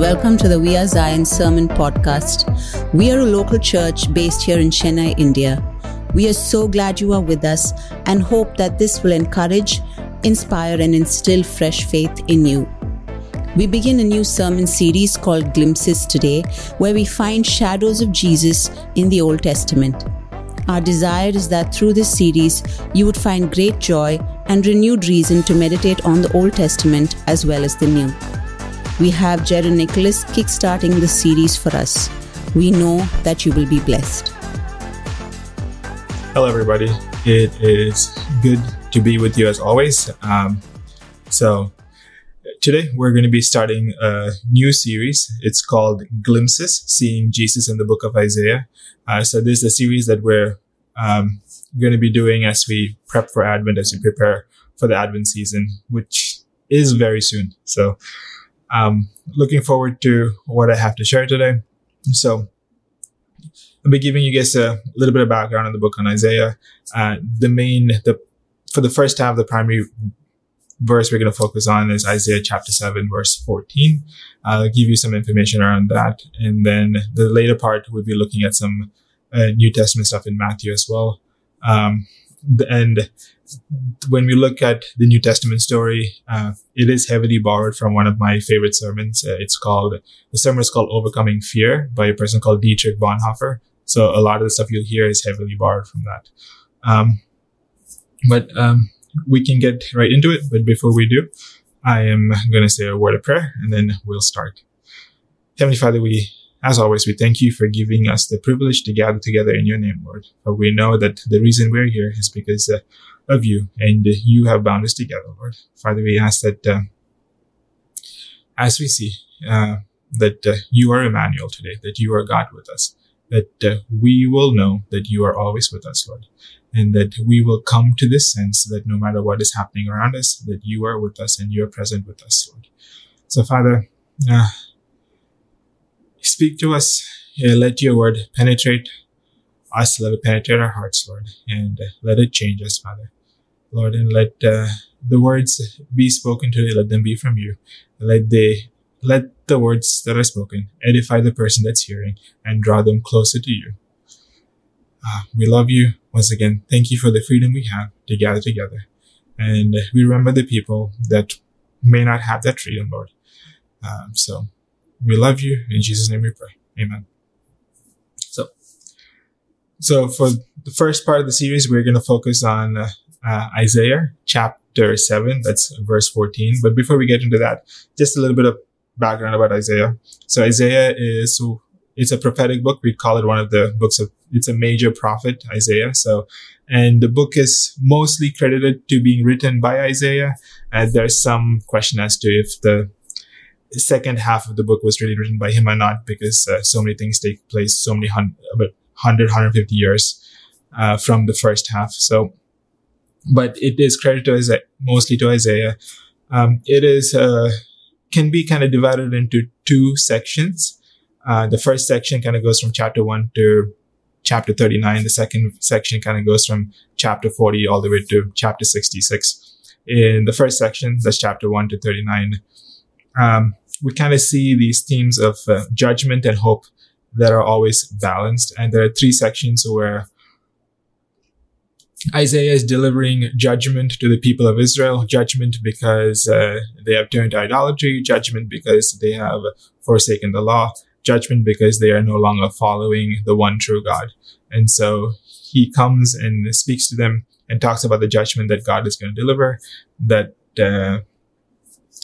welcome to the We Are Zion Sermon Podcast. We are a local church based here in Chennai, India. We are so glad you are with us and hope that this will encourage, inspire, and instill fresh faith in you. We begin a new sermon series called Glimpses today, where we find shadows of Jesus in the Old Testament. Our desire is that through this series, you would find great joy and renewed reason to meditate on the Old Testament as well as the New. We have Jared Nicholas kickstarting the series for us. We know that you will be blessed. Hello, everybody. It is good to be with you as always. Um, so, today we're going to be starting a new series. It's called Glimpses Seeing Jesus in the Book of Isaiah. Uh, so, this is a series that we're um, going to be doing as we prep for Advent, as we prepare for the Advent season, which is very soon. So, um, looking forward to what I have to share today. So I'll be giving you guys a little bit of background on the book on Isaiah. Uh, the main, the, for the first half, the primary verse we're going to focus on is Isaiah chapter 7, verse 14. I'll give you some information around that. And then the later part, we'll be looking at some uh, New Testament stuff in Matthew as well. Um, and when we look at the New Testament story, uh, it is heavily borrowed from one of my favorite sermons. Uh, it's called, the sermon is called Overcoming Fear by a person called Dietrich Bonhoeffer. So a lot of the stuff you'll hear is heavily borrowed from that. Um, but, um, we can get right into it. But before we do, I am going to say a word of prayer and then we'll start. Heavenly Father, we as always, we thank you for giving us the privilege to gather together in your name, Lord. For we know that the reason we're here is because uh, of you and uh, you have bound us together, Lord. Father, we ask that uh, as we see uh, that uh, you are Emmanuel today, that you are God with us, that uh, we will know that you are always with us, Lord. And that we will come to this sense that no matter what is happening around us, that you are with us and you are present with us, Lord. So, Father, Speak to us. let your word penetrate us. Let it penetrate our hearts, Lord, and let it change us, Father. Lord, and let uh, the words be spoken today. Let them be from you. Let they, let the words that are spoken edify the person that's hearing and draw them closer to you. Uh, we love you. Once again, thank you for the freedom we have to gather together. And we remember the people that may not have that freedom, Lord. Um, so we love you. In Jesus' name we pray. Amen. So, so for the first part of the series, we're going to focus on uh, uh, Isaiah chapter 7. That's verse 14. But before we get into that, just a little bit of background about Isaiah. So Isaiah is, it's a prophetic book. We call it one of the books of, it's a major prophet, Isaiah. So, and the book is mostly credited to being written by Isaiah. And there's some question as to if the the second half of the book was really written by him or not because uh, so many things take place so many hundred about 100 150 years uh, from the first half. So but it is credited to Isaiah, mostly to Isaiah. Um, it is uh, can be kind of divided into two sections. Uh, the first section kind of goes from chapter 1 to chapter 39 the second section kind of goes from chapter 40 all the way to chapter 66 in the first section that's chapter 1 to 39 um, we kind of see these themes of uh, judgment and hope that are always balanced. And there are three sections where Isaiah is delivering judgment to the people of Israel, judgment because uh, they have turned to idolatry, judgment because they have forsaken the law, judgment because they are no longer following the one true God. And so he comes and speaks to them and talks about the judgment that God is going to deliver, that uh,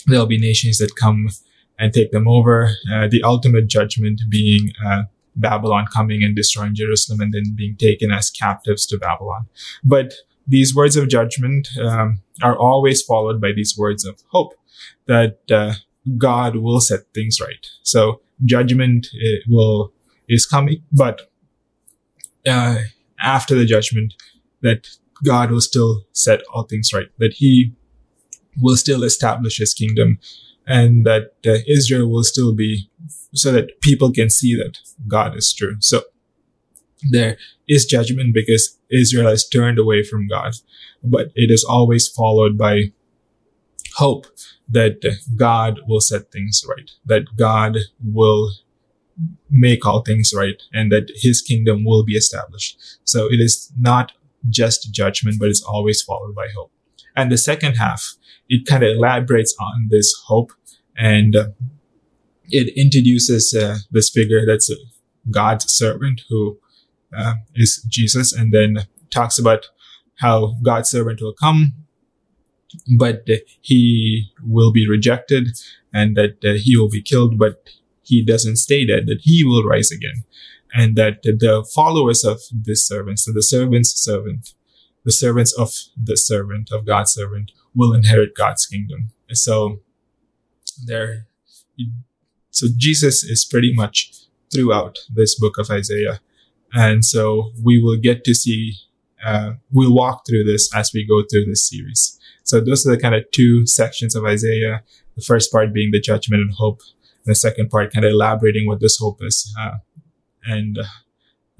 there'll be nations that come and take them over. Uh, the ultimate judgment being uh, Babylon coming and destroying Jerusalem and then being taken as captives to Babylon. But these words of judgment um, are always followed by these words of hope that uh, God will set things right. So judgment uh, will is coming, but uh, after the judgment, that God will still set all things right. That He will still establish His kingdom and that uh, Israel will still be so that people can see that God is true. So there is judgment because Israel has turned away from God, but it is always followed by hope that God will set things right, that God will make all things right, and that his kingdom will be established. So it is not just judgment, but it's always followed by hope. And the second half, it kind of elaborates on this hope and uh, it introduces uh, this figure that's God's servant who uh, is Jesus and then talks about how God's servant will come, but he will be rejected and that uh, he will be killed, but he doesn't stay dead, that he will rise again. And that the followers of this servant, so the servant's servant, the servants of the servant, of God's servant, will inherit God's kingdom. So there, so Jesus is pretty much throughout this book of Isaiah. And so we will get to see, uh, we'll walk through this as we go through this series. So those are the kind of two sections of Isaiah. The first part being the judgment and hope. And the second part kind of elaborating what this hope is. Uh, and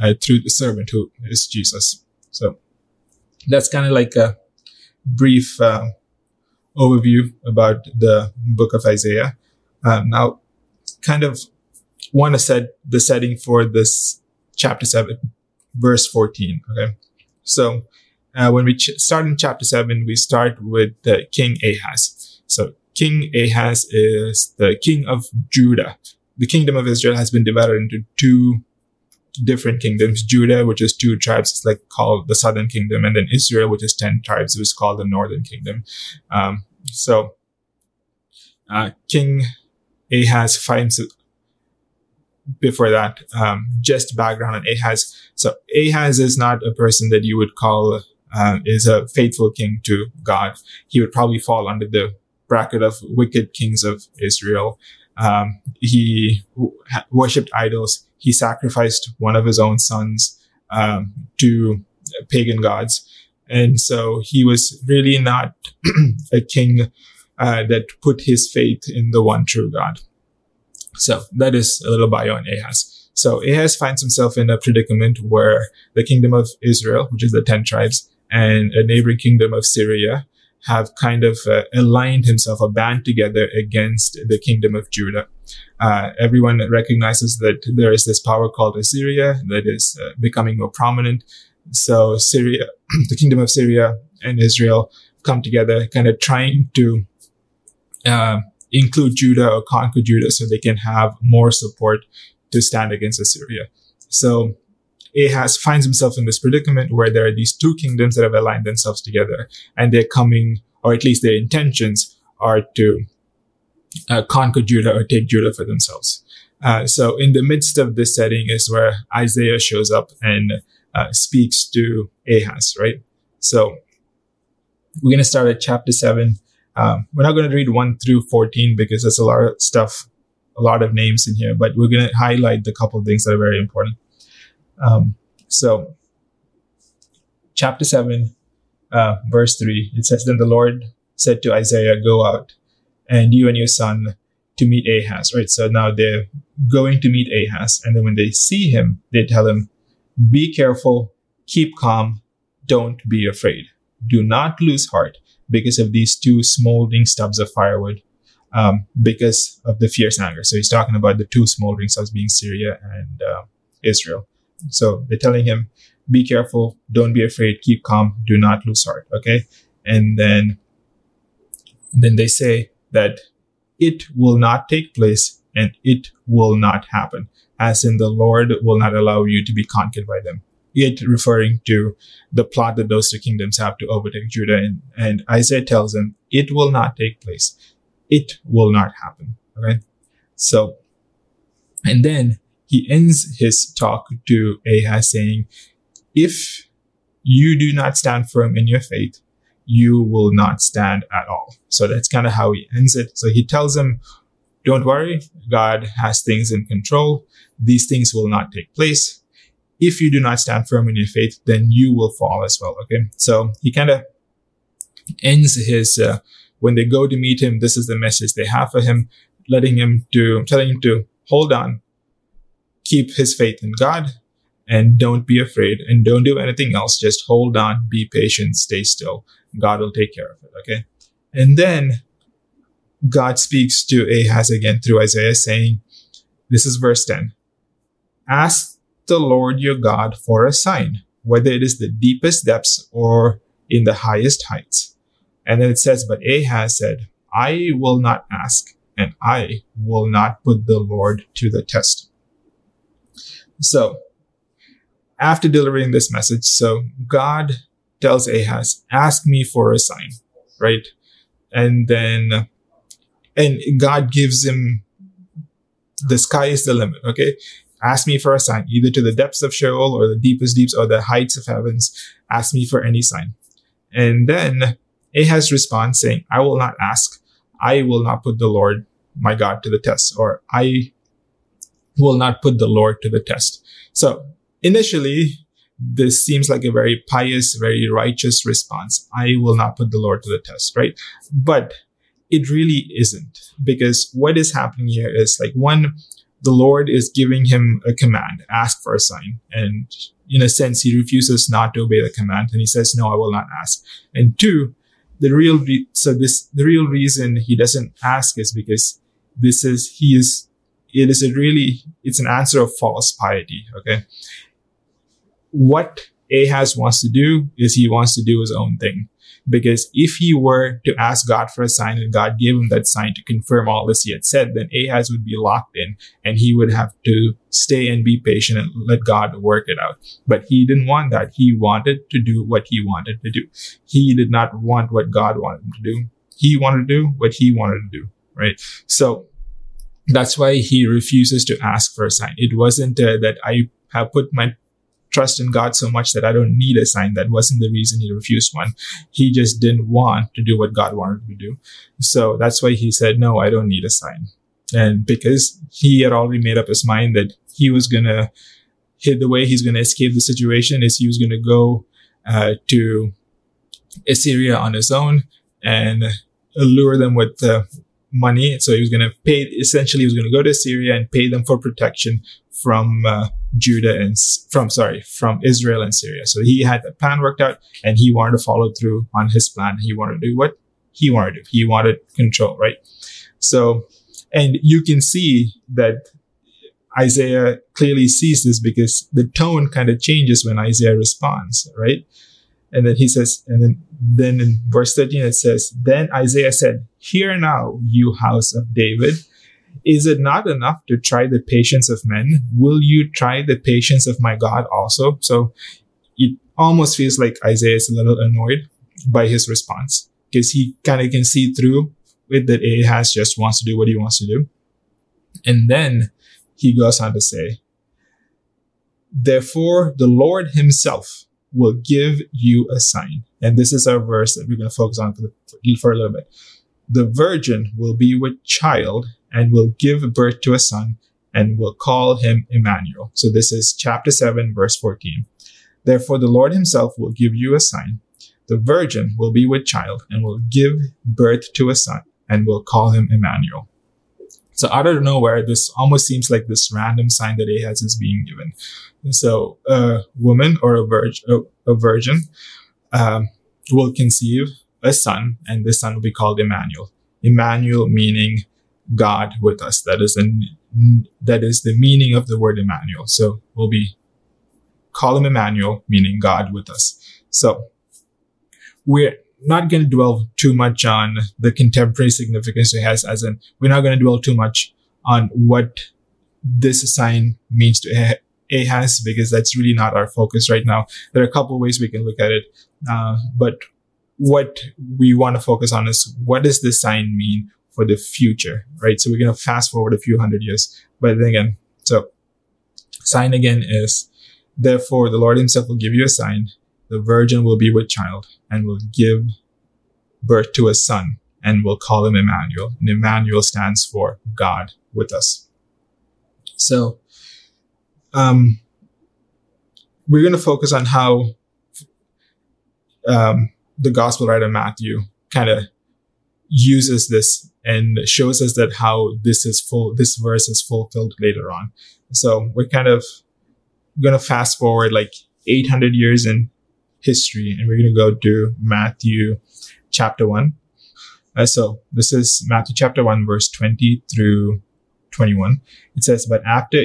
uh, through the servant who is Jesus. So that's kind of like a brief uh, overview about the book of Isaiah. Um, now, kind of want to set the setting for this chapter 7, verse 14. Okay. So, uh, when we ch- start in chapter 7, we start with the King Ahaz. So, King Ahaz is the king of Judah. The kingdom of Israel has been divided into two different kingdoms. Judah, which is two tribes, is like called the southern kingdom, and then Israel, which is 10 tribes, it was called the northern kingdom. Um, so, uh, King Ahaz finds before that, um, just background on Ahaz. So Ahaz is not a person that you would call uh, is a faithful king to God. He would probably fall under the bracket of wicked kings of Israel. Um, he worshipped idols. He sacrificed one of his own sons um, to pagan gods, and so he was really not a king uh, that put his faith in the one true God. So that is a little bio on Ahaz. So Ahaz finds himself in a predicament where the kingdom of Israel, which is the 10 tribes, and a neighboring kingdom of Syria have kind of uh, aligned himself or band together against the kingdom of Judah. Uh, everyone recognizes that there is this power called Assyria that is uh, becoming more prominent. So Syria, the kingdom of Syria and Israel come together, kind of trying to uh, include Judah or conquer Judah so they can have more support to stand against Assyria. So Ahaz finds himself in this predicament where there are these two kingdoms that have aligned themselves together and they're coming, or at least their intentions are to uh, conquer Judah or take Judah for themselves. Uh, so in the midst of this setting is where Isaiah shows up and uh, speaks to Ahaz, right? So we're going to start at chapter 7, um, we're not going to read 1 through 14 because there's a lot of stuff, a lot of names in here, but we're going to highlight the couple things that are very important. Um, so, chapter 7, uh, verse 3, it says, Then the Lord said to Isaiah, Go out, and you and your son to meet Ahaz, right? So now they're going to meet Ahaz. And then when they see him, they tell him, Be careful, keep calm, don't be afraid. Do not lose heart because of these two smoldering stubs of firewood um, because of the fierce anger. So he's talking about the two smoldering stubs being Syria and uh, Israel. So they're telling him, be careful, don't be afraid, keep calm, do not lose heart. Okay. And then, then they say that it will not take place and it will not happen, as in the Lord will not allow you to be conquered by them it referring to the plot that those two kingdoms have to overtake Judah. And, and Isaiah tells them it will not take place. It will not happen. Okay. So, and then he ends his talk to Ahaz saying, if you do not stand firm in your faith, you will not stand at all. So that's kind of how he ends it. So he tells him, don't worry. God has things in control. These things will not take place if you do not stand firm in your faith, then you will fall as well. Okay. So he kind of ends his, uh, when they go to meet him, this is the message they have for him, letting him to, telling him to hold on, keep his faith in God and don't be afraid and don't do anything else. Just hold on, be patient, stay still. God will take care of it. Okay. And then God speaks to Ahaz again through Isaiah saying, this is verse 10. Ask the Lord your God for a sign, whether it is the deepest depths or in the highest heights. And then it says, but Ahaz said, I will not ask and I will not put the Lord to the test. So after delivering this message, so God tells Ahaz, ask me for a sign, right? And then, and God gives him, the sky is the limit, okay? Ask me for a sign, either to the depths of Sheol or the deepest deeps or the heights of heavens. Ask me for any sign. And then Ahaz responds saying, I will not ask. I will not put the Lord my God to the test, or I will not put the Lord to the test. So initially, this seems like a very pious, very righteous response. I will not put the Lord to the test, right? But it really isn't because what is happening here is like one, the Lord is giving him a command, ask for a sign. And in a sense, he refuses not to obey the command and he says, no, I will not ask. And two, the real, re- so this, the real reason he doesn't ask is because this is, he is, it is a really, it's an answer of false piety. Okay. What Ahaz wants to do is he wants to do his own thing. Because if he were to ask God for a sign and God gave him that sign to confirm all this he had said, then Ahaz would be locked in and he would have to stay and be patient and let God work it out. But he didn't want that. He wanted to do what he wanted to do. He did not want what God wanted him to do. He wanted to do what he wanted to do, right? So that's why he refuses to ask for a sign. It wasn't uh, that I have put my trust in God so much that I don't need a sign. That wasn't the reason he refused one. He just didn't want to do what God wanted to do. So that's why he said, no, I don't need a sign. And because he had already made up his mind that he was going to hit the way he's going to escape the situation is he was going to go uh, to Assyria on his own and lure them with uh, money. So he was going to pay, essentially, he was going to go to Syria and pay them for protection from uh, Judah and from sorry from Israel and Syria. So he had the plan worked out, and he wanted to follow through on his plan. He wanted to do what he wanted to do. He wanted control, right? So, and you can see that Isaiah clearly sees this because the tone kind of changes when Isaiah responds, right? And then he says, and then, then in verse 13 it says, Then Isaiah said, Hear now, you house of David, is it not enough to try the patience of men? Will you try the patience of my God also? So it almost feels like Isaiah is a little annoyed by his response because he kind of can see through it that Ahaz just wants to do what he wants to do. And then he goes on to say, Therefore, the Lord himself will give you a sign. And this is our verse that we're going to focus on for, the, for a little bit. The virgin will be with child and will give birth to a son and will call him Emmanuel. So this is chapter 7, verse 14. Therefore, the Lord himself will give you a sign. The virgin will be with child and will give birth to a son and will call him Emmanuel. So out of nowhere, this almost seems like this random sign that Ahaz is being given. So a woman or a, virgin, a, virgin um, will conceive a son, and this son will be called Emmanuel. Emmanuel meaning God with us. That is an, that is the meaning of the word Emmanuel. So we'll be call him Emmanuel, meaning God with us. So we're not going to dwell too much on the contemporary significance it has as in we're not going to dwell too much on what this sign means to Ahaz because that's really not our focus right now. There are a couple ways we can look at it. Uh, but what we want to focus on is what does this sign mean for the future, right? So we're going to fast forward a few hundred years. But then again, so sign again is, therefore the Lord himself will give you a sign. The virgin will be with child and will give birth to a son and will call him Emmanuel. And Emmanuel stands for God with us. So, um, we're going to focus on how um, the gospel writer Matthew kind of uses this and shows us that how this is full, this verse is fulfilled later on. So we're kind of going to fast forward like 800 years in history and we're going to go to Matthew chapter one. Uh, so this is Matthew chapter 1, verse 20 through 21. It says, But after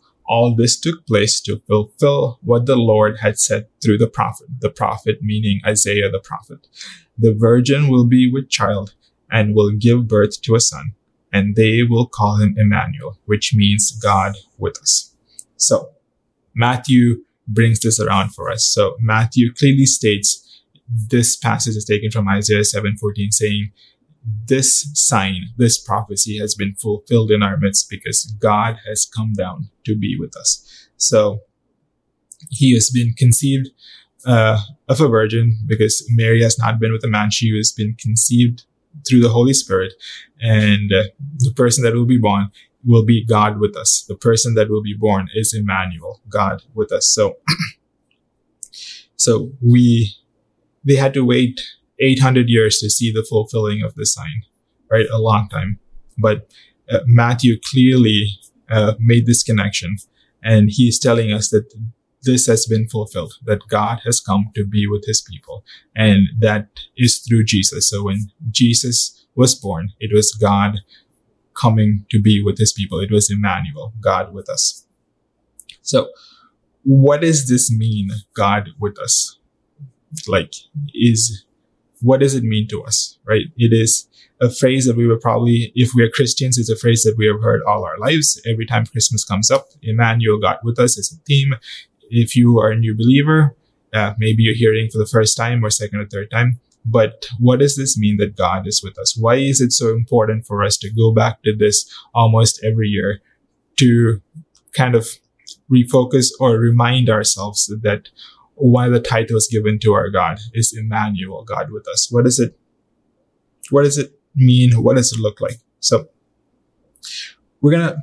all this took place to fulfill what the Lord had said through the prophet, the prophet meaning Isaiah the prophet. The virgin will be with child and will give birth to a son, and they will call him Emmanuel, which means God with us. So Matthew brings this around for us. So Matthew clearly states this passage is taken from Isaiah 7:14 saying this sign, this prophecy has been fulfilled in our midst because God has come down to be with us. So he has been conceived uh, of a virgin because Mary has not been with a man. She has been conceived through the Holy Spirit. And uh, the person that will be born will be God with us. The person that will be born is Emmanuel, God with us. So, so we, they had to wait 800 years to see the fulfilling of the sign, right? A long time. But uh, Matthew clearly uh, made this connection and he's telling us that this has been fulfilled, that God has come to be with his people. And that is through Jesus. So when Jesus was born, it was God coming to be with his people. It was Emmanuel, God with us. So what does this mean, God with us? Like, is what does it mean to us, right? It is a phrase that we will probably, if we are Christians, it's a phrase that we have heard all our lives. Every time Christmas comes up, Emmanuel, God with us is a theme. If you are a new believer, uh, maybe you're hearing for the first time or second or third time. But what does this mean that God is with us? Why is it so important for us to go back to this almost every year to kind of refocus or remind ourselves that one the title is given to our God is Emmanuel, God with us. What does it, what does it mean? What does it look like? So we're going to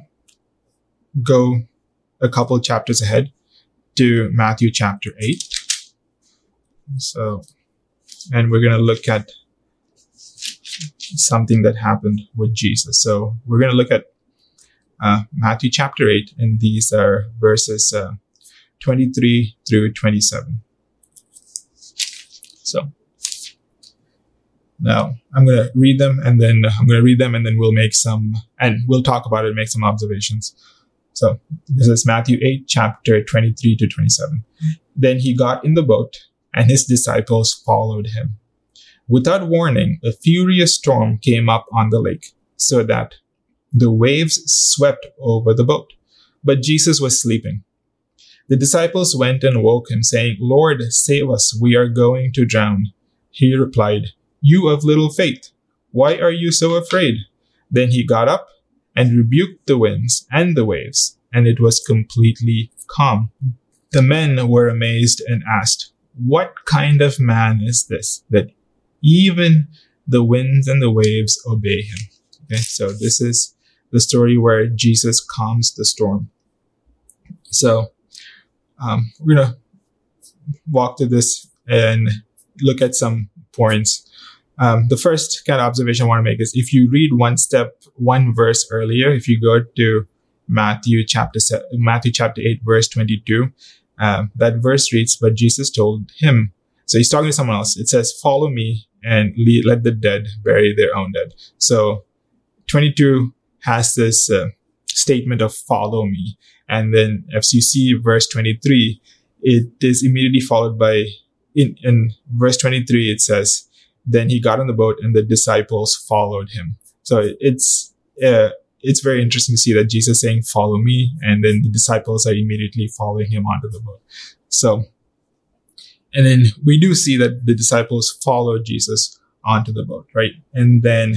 go a couple chapters ahead to Matthew chapter 8. So, and we're going to look at something that happened with Jesus. So we're going to look at uh, Matthew chapter 8, and these are verses uh, 23 through 27. So now I'm going to read them and then I'm going to read them and then we'll make some, and we'll talk about it, make some observations. So this is Matthew 8, chapter 23 to 27. Then he got in the boat and his disciples followed him. Without warning, a furious storm came up on the lake so that the waves swept over the boat. But Jesus was sleeping. The disciples went and woke him, saying, Lord, save us, we are going to drown. He replied, You of little faith, why are you so afraid? Then he got up and rebuked the winds and the waves, and it was completely calm. The men were amazed and asked, What kind of man is this that even the winds and the waves obey him? Okay, so this is the story where Jesus calms the storm. So um, we're gonna walk through this and look at some points. Um, the first kind of observation I want to make is if you read one step, one verse earlier, if you go to Matthew chapter se- Matthew chapter eight, verse twenty-two, um, that verse reads, "But Jesus told him." So he's talking to someone else. It says, "Follow me and let the dead bury their own dead." So twenty-two has this uh, statement of "Follow me," And then FCC verse 23, it is immediately followed by in, in verse 23, it says, then he got on the boat and the disciples followed him. So it's, uh, it's very interesting to see that Jesus saying, follow me. And then the disciples are immediately following him onto the boat. So, and then we do see that the disciples followed Jesus onto the boat, right? And then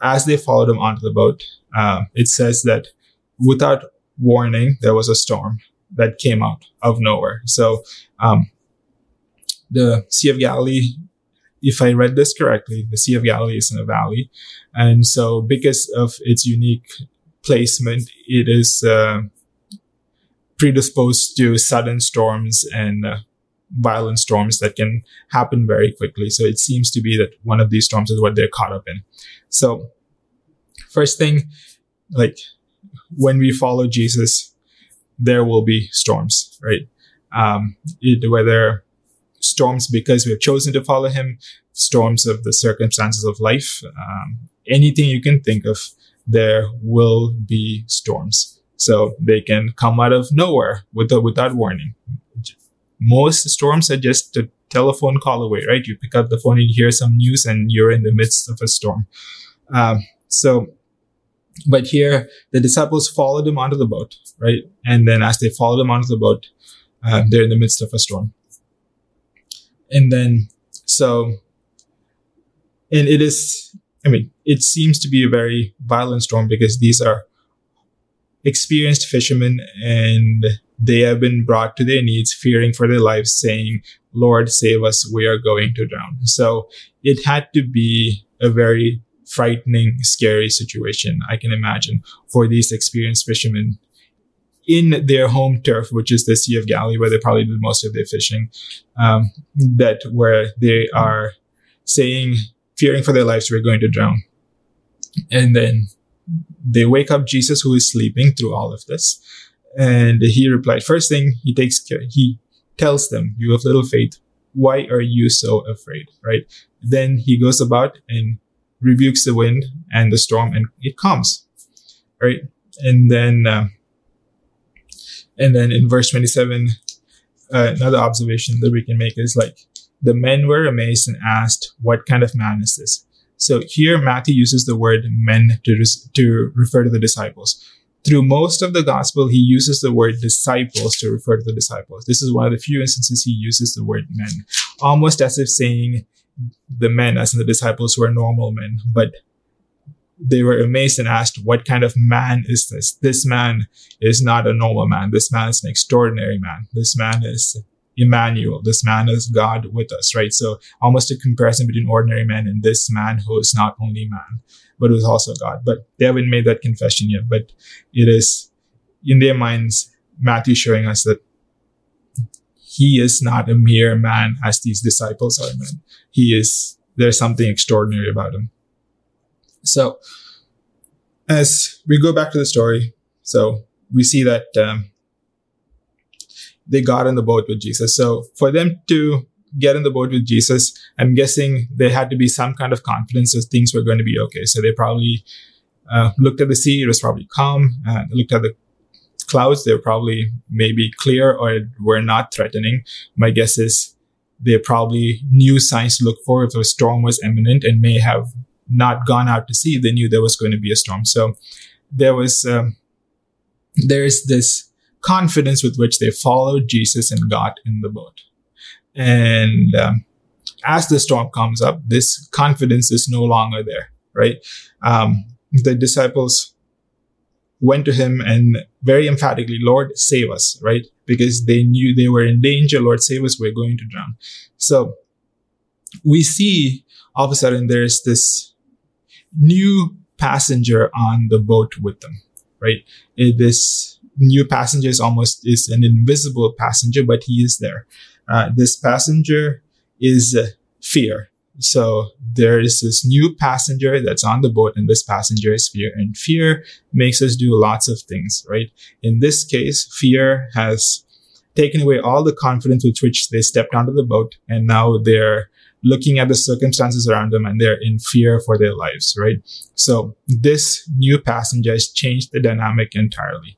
as they followed him onto the boat, uh, it says that without warning, there was a storm that came out of nowhere. So, um, the Sea of Galilee, if I read this correctly, the Sea of Galilee is in a valley. And so because of its unique placement, it is, uh, predisposed to sudden storms and uh, violent storms that can happen very quickly. So it seems to be that one of these storms is what they're caught up in. So first thing, like when we follow Jesus, there will be storms, right? Um, it, whether storms because we have chosen to follow him, storms of the circumstances of life, um, anything you can think of, there will be storms. So they can come out of nowhere without, without warning. Most storms are just a telephone call away, right? You pick up the phone and you hear some news and you're in the midst of a storm. Um, so, but here the disciples followed him onto the boat, right? And then as they followed him onto the boat, uh, they're in the midst of a storm. And then, so, and it is, I mean, it seems to be a very violent storm because these are experienced fishermen and they have been brought to their knees, fearing for their lives, saying, Lord, save us, we are going to drown. So it had to be a very frightening, scary situation, I can imagine, for these experienced fishermen in their home turf, which is the Sea of Galilee, where they probably do most of their fishing, um, that where they are saying, fearing for their lives, we're going to drown. And then they wake up Jesus, who is sleeping through all of this. And he replied, first thing he takes care, he tells them, you have little faith. Why are you so afraid? Right. Then he goes about and rebukes the wind and the storm and it calms. Right. And then, uh, and then in verse 27, uh, another observation that we can make is like the men were amazed and asked, what kind of man is this? So here Matthew uses the word men to, res- to refer to the disciples. Through most of the gospel, he uses the word disciples to refer to the disciples. This is one of the few instances he uses the word men, almost as if saying the men, as in the disciples, were normal men, but they were amazed and asked, what kind of man is this? This man is not a normal man. This man is an extraordinary man. This man is Emmanuel. This man is God with us, right? So almost a comparison between ordinary man and this man who is not only man, but who is also God. But they haven't made that confession yet, but it is in their minds, Matthew showing us that he is not a mere man as these disciples are men. He is, there's something extraordinary about him. So as we go back to the story, so we see that um, they got in the boat with Jesus. So for them to get in the boat with Jesus, I'm guessing there had to be some kind of confidence that things were going to be okay. So they probably uh, looked at the sea; it was probably calm. Uh, looked at the clouds; they were probably maybe clear or were not threatening. My guess is they probably knew signs to look for if a storm was imminent and may have not gone out to sea. They knew there was going to be a storm. So there was um, there is this confidence with which they followed Jesus and got in the boat. And um, as the storm comes up, this confidence is no longer there, right? Um, the disciples went to him and very emphatically, Lord, save us, right? Because they knew they were in danger. Lord, save us. We're going to drown. So we see all of a sudden there's this new passenger on the boat with them, right? This new passenger is almost is an invisible passenger, but he is there. Uh, this passenger is uh, fear. So there is this new passenger that's on the boat, and this passenger is fear. And fear makes us do lots of things, right? In this case, fear has taken away all the confidence with which they stepped onto the boat, and now they're looking at the circumstances around them and they're in fear for their lives, right? So this new passenger has changed the dynamic entirely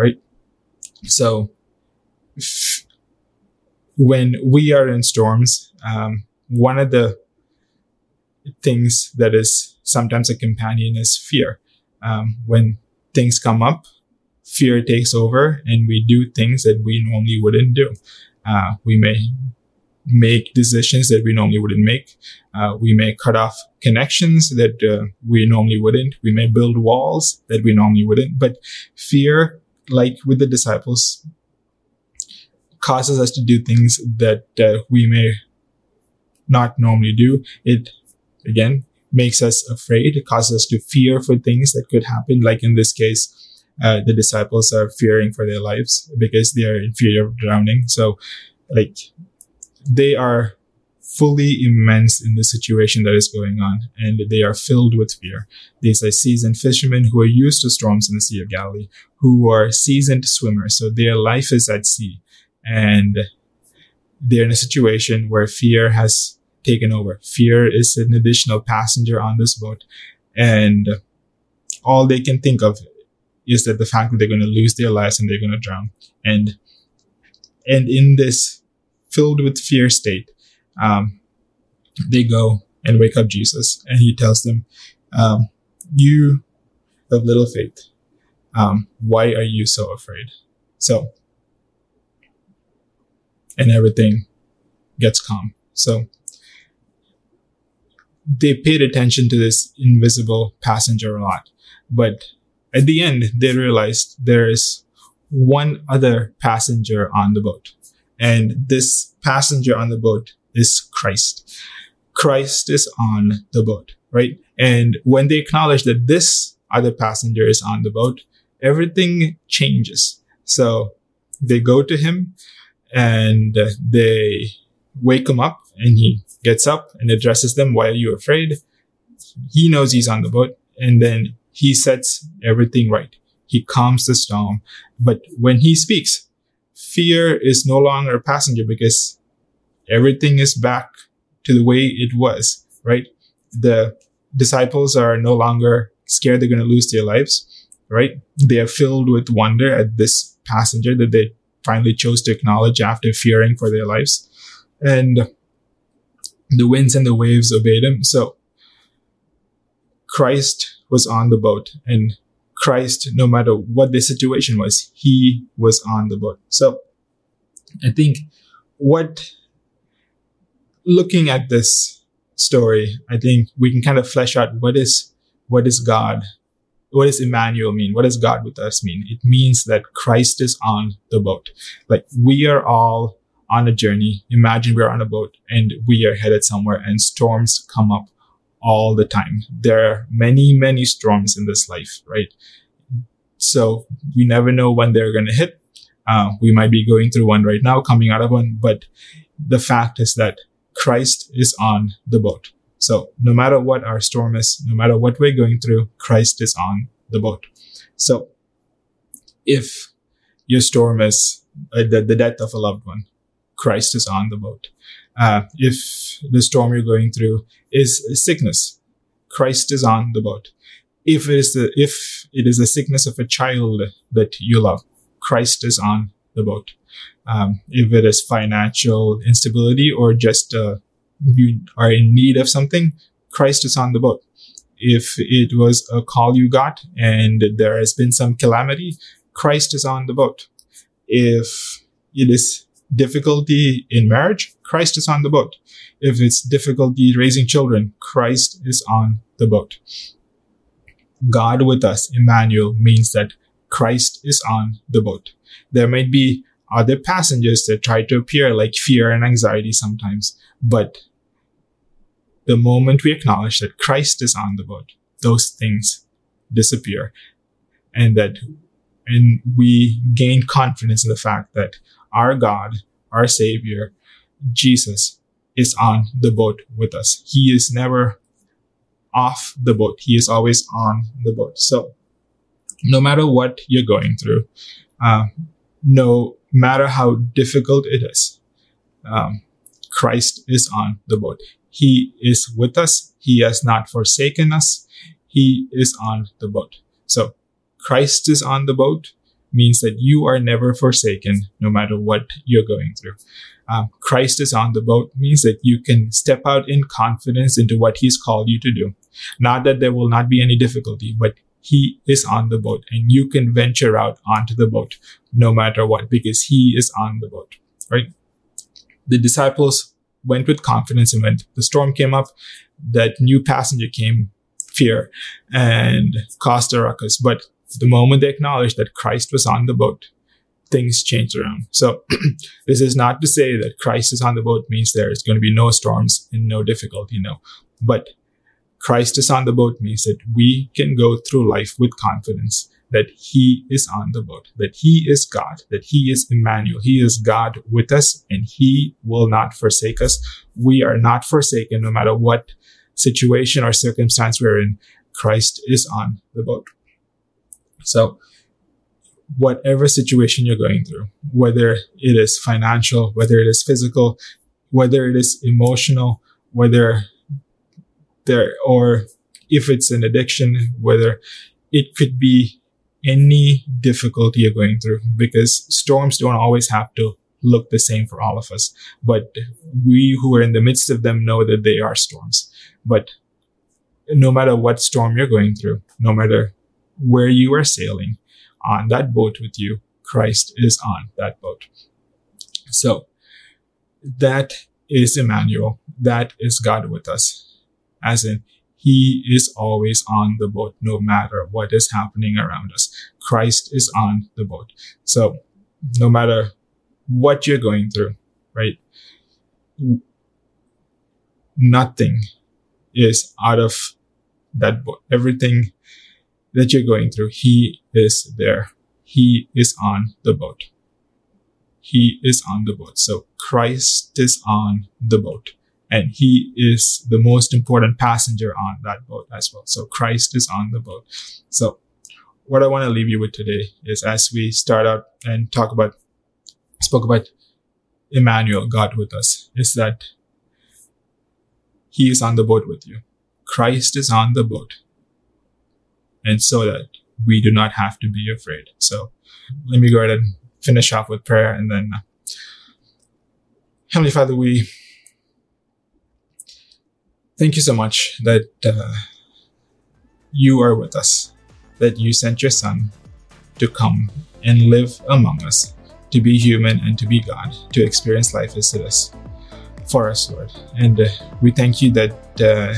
right? So when we are in storms, um, one of the things that is sometimes a companion is fear. Um, when things come up, fear takes over and we do things that we normally wouldn't do. Uh, we may make decisions that we normally wouldn't make. Uh, we may cut off connections that uh, we normally wouldn't. We may build walls that we normally wouldn't. But fear like with the disciples, causes us to do things that uh, we may not normally do. It again makes us afraid. It causes us to fear for things that could happen. Like in this case, uh, the disciples are fearing for their lives because they are in fear of drowning. So, like, they are fully immersed in the situation that is going on and they are filled with fear. These are seasoned fishermen who are used to storms in the Sea of Galilee, who are seasoned swimmers. So their life is at sea and they're in a situation where fear has taken over. Fear is an additional passenger on this boat and all they can think of is that the fact that they're going to lose their lives and they're going to drown. And, and in this filled with fear state, um, they go and wake up Jesus, and he tells them, um, "You of little faith, um, why are you so afraid?" So, and everything gets calm. So they paid attention to this invisible passenger a lot, but at the end they realized there is one other passenger on the boat, and this passenger on the boat is Christ. Christ is on the boat, right? And when they acknowledge that this other passenger is on the boat, everything changes. So they go to him and they wake him up and he gets up and addresses them. Why are you afraid? He knows he's on the boat and then he sets everything right. He calms the storm. But when he speaks, fear is no longer a passenger because everything is back to the way it was, right? The disciples are no longer scared they're going to lose their lives, right? They are filled with wonder at this passenger that they finally chose to acknowledge after fearing for their lives. And the winds and the waves obeyed him. So Christ was on the boat and Christ, no matter what the situation was, he was on the boat. So I think what looking at this story, I think we can kind of flesh out what is what is God, what does Emmanuel mean? What does God with us mean? It means that Christ is on the boat. Like we are all on a journey. Imagine we're on a boat and we are headed somewhere and storms come up all the time. There are many, many storms in this life, right? So we never know when they're going to hit. Uh, we might be going through one right now, coming out of one, but the fact is that Christ is on the boat. So no matter what our storm is, no matter what we're going through, Christ is on the boat. So if your storm is uh, the, the death of a loved one, Christ is on the boat. Uh, if the storm you're going through is sickness, Christ is on the boat. If it is the, if it is the sickness of a child that you love, Christ is on the boat um, if it is financial instability or just uh, you are in need of something, Christ is on the boat. If it was a call you got and there has been some calamity, Christ is on the boat. If it is difficulty in marriage, Christ is on the boat. If it's difficulty raising children, Christ is on the boat. God with us, Emmanuel, means that Christ is on the boat. There might be other passengers that try to appear like fear and anxiety sometimes. But the moment we acknowledge that Christ is on the boat, those things disappear and that, and we gain confidence in the fact that our God, our savior, Jesus is on the boat with us. He is never off the boat. He is always on the boat. So no matter what you're going through, uh, no matter how difficult it is, um, Christ is on the boat. He is with us. He has not forsaken us. He is on the boat. So Christ is on the boat means that you are never forsaken no matter what you're going through. Um, Christ is on the boat means that you can step out in confidence into what he's called you to do. Not that there will not be any difficulty, but he is on the boat and you can venture out onto the boat no matter what because he is on the boat, right? The disciples went with confidence and when the storm came up, that new passenger came fear and caused a ruckus. But the moment they acknowledged that Christ was on the boat, things changed around. So this is not to say that Christ is on the boat means there is going to be no storms and no difficulty, no. But Christ is on the boat means that we can go through life with confidence that he is on the boat, that he is God, that he is Emmanuel. He is God with us and he will not forsake us. We are not forsaken no matter what situation or circumstance we're in. Christ is on the boat. So whatever situation you're going through, whether it is financial, whether it is physical, whether it is emotional, whether there, or if it's an addiction, whether it could be any difficulty you're going through because storms don't always have to look the same for all of us. But we who are in the midst of them know that they are storms. But no matter what storm you're going through, no matter where you are sailing on that boat with you, Christ is on that boat. So that is Emmanuel. That is God with us. As in, he is always on the boat, no matter what is happening around us. Christ is on the boat. So no matter what you're going through, right? Nothing is out of that boat. Everything that you're going through, he is there. He is on the boat. He is on the boat. So Christ is on the boat and he is the most important passenger on that boat as well. So Christ is on the boat. So what I want to leave you with today is as we start out and talk about, spoke about Emmanuel, God with us, is that he is on the boat with you. Christ is on the boat. And so that we do not have to be afraid. So let me go ahead and finish off with prayer and then uh, Heavenly Father, we thank you so much that uh, you are with us, that you sent your Son to come and live among us, to be human and to be God, to experience life as it is for us, Lord. And uh, we thank you that uh,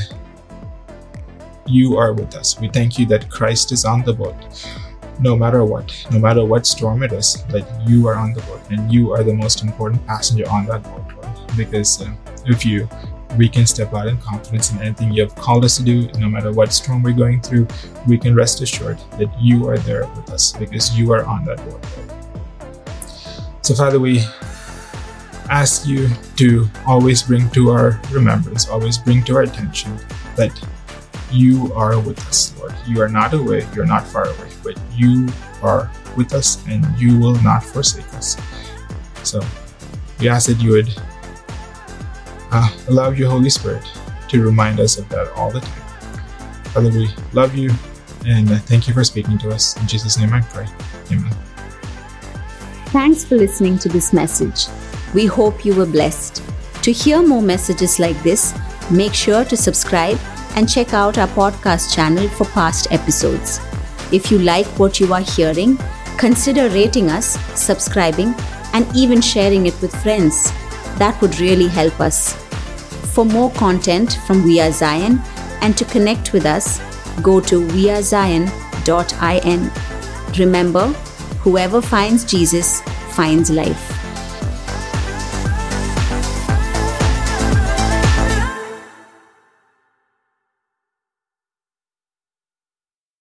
you are with us. We thank you that Christ is on the boat. No matter what, no matter what storm it is, that you are on the boat and you are the most important passenger on that boat. Because uh, of you, we can step out in confidence in anything you have called us to do, no matter what storm we're going through. We can rest assured that you are there with us because you are on that boat. So, Father, we ask you to always bring to our remembrance, always bring to our attention that you are with us, Lord. You are not away, you're not far away, but you are with us and you will not forsake us. So, we ask that you would uh, allow your Holy Spirit to remind us of that all the time. Father, we love you and uh, thank you for speaking to us. In Jesus' name I pray. Amen. Thanks for listening to this message. We hope you were blessed. To hear more messages like this, make sure to subscribe and check out our podcast channel for past episodes. If you like what you are hearing, consider rating us, subscribing, and even sharing it with friends. That would really help us. For more content from We Are Zion and to connect with us, go to wearezion.in. Remember, whoever finds Jesus finds life.